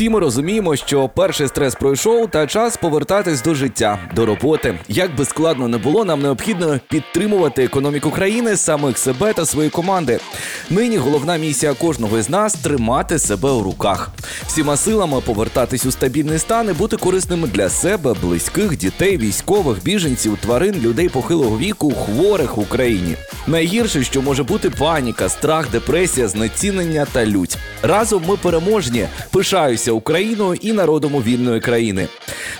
Всі ми розуміємо, що перший стрес пройшов, та час повертатись до життя, до роботи. Як би складно не було, нам необхідно підтримувати економіку країни, самих себе та свої команди. Нині головна місія кожного з нас тримати себе у руках, всіма силами повертатись у стабільний стан і бути корисними для себе, близьких, дітей, військових, біженців, тварин, людей похилого віку, хворих в Україні. Найгірше, що може бути паніка, страх, депресія, знецінення та лють. Разом ми переможні. Пишаюся Україною і народом вільної країни.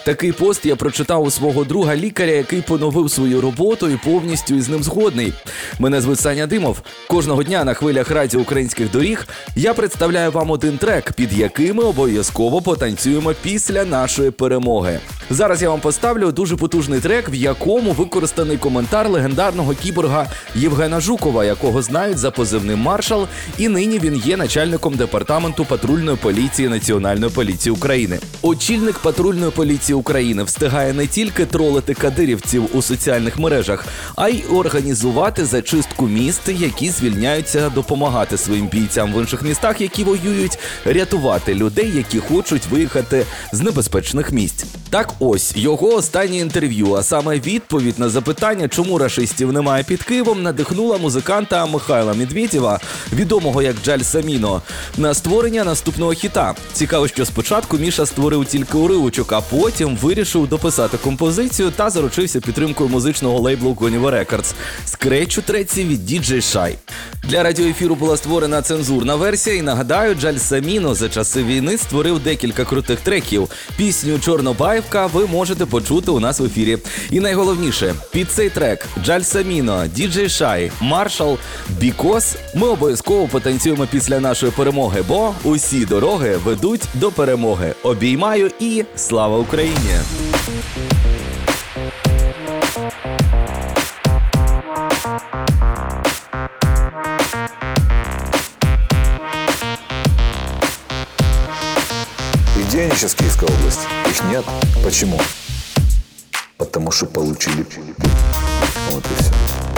Такий пост я прочитав у свого друга лікаря, який поновив свою роботу і повністю із ним згодний. Мене звуть Саня Димов. Кожного дня на хвилях радіо українських доріг я представляю вам один трек, під яким ми обов'язково потанцюємо після нашої перемоги. Зараз я вам поставлю дуже потужний трек, в якому використаний коментар легендарного кіборга Євгена Жукова, якого знають за позивним маршал, і нині він є начальником департаменту патрульної поліції Національної поліції України. Очільник патрульної поліції України встигає не тільки тролити кадирівців у соціальних мережах, а й організувати зачистку міст, які звільняються допомагати своїм бійцям в інших містах, які воюють, рятувати людей, які хочуть виїхати з небезпечних місць. Так ось його останнє інтерв'ю, а саме відповідь на запитання, чому рашистів немає під Києвом, надихнула музиканта Михайла Медведєва, відомого як Джаль Саміно, на створення наступного хіта. Цікаво, що спочатку Міша створив тільки уривочок, а потім вирішив дописати композицію та заручився підтримкою музичного лейблу Goniva Records. Скречу треці від DJ Shy. Для радіоефіру була створена цензурна версія, і нагадаю, Джаль Саміно за часи війни створив декілька крутих треків. Пісню Чорнобаївка ви можете почути у нас в ефірі. І найголовніше, під цей трек Джаль Саміно, DJ Шай, Маршал, Бікос. Ми обов'язково потанцюємо після нашої перемоги, бо усі дороги ведуть до перемоги. Обіймаю і слава Україні! Где они сейчас, Киевская область? Их нет. Почему? Потому что получили. Вот и все.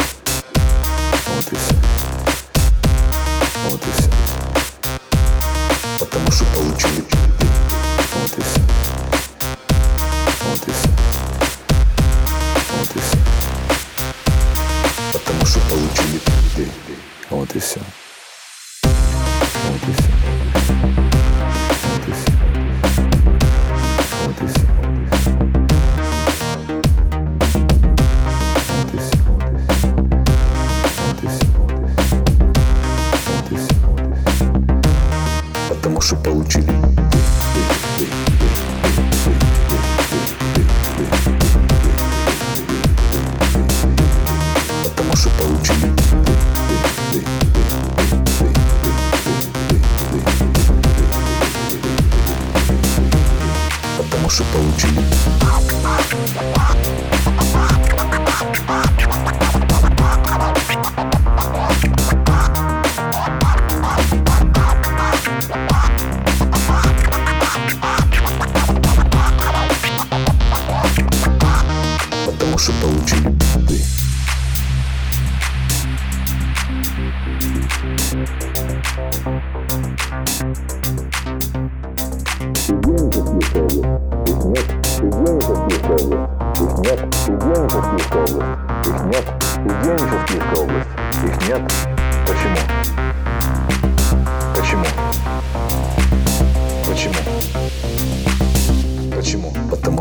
Вот и все. Вот и все. Потому что получили. Вот и все. Вот и все. Вот и все. Потому что получили. Вот и все. Вот и все. Потому что получили. Потому что получили. Потому что получили. Потому что получили. Их нет. Где они сейчас Киевская область? Их нет. Почему? Почему? Почему? Почему?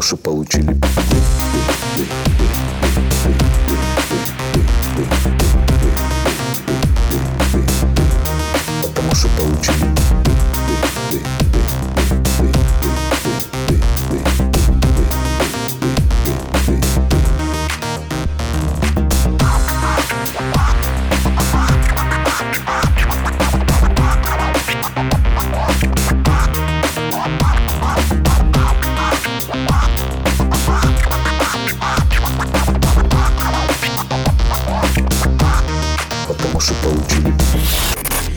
Что получили. Потому что получили. Что получили.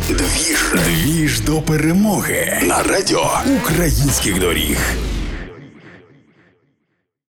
Двіж. Двіж до перемоги на радіо українських доріг.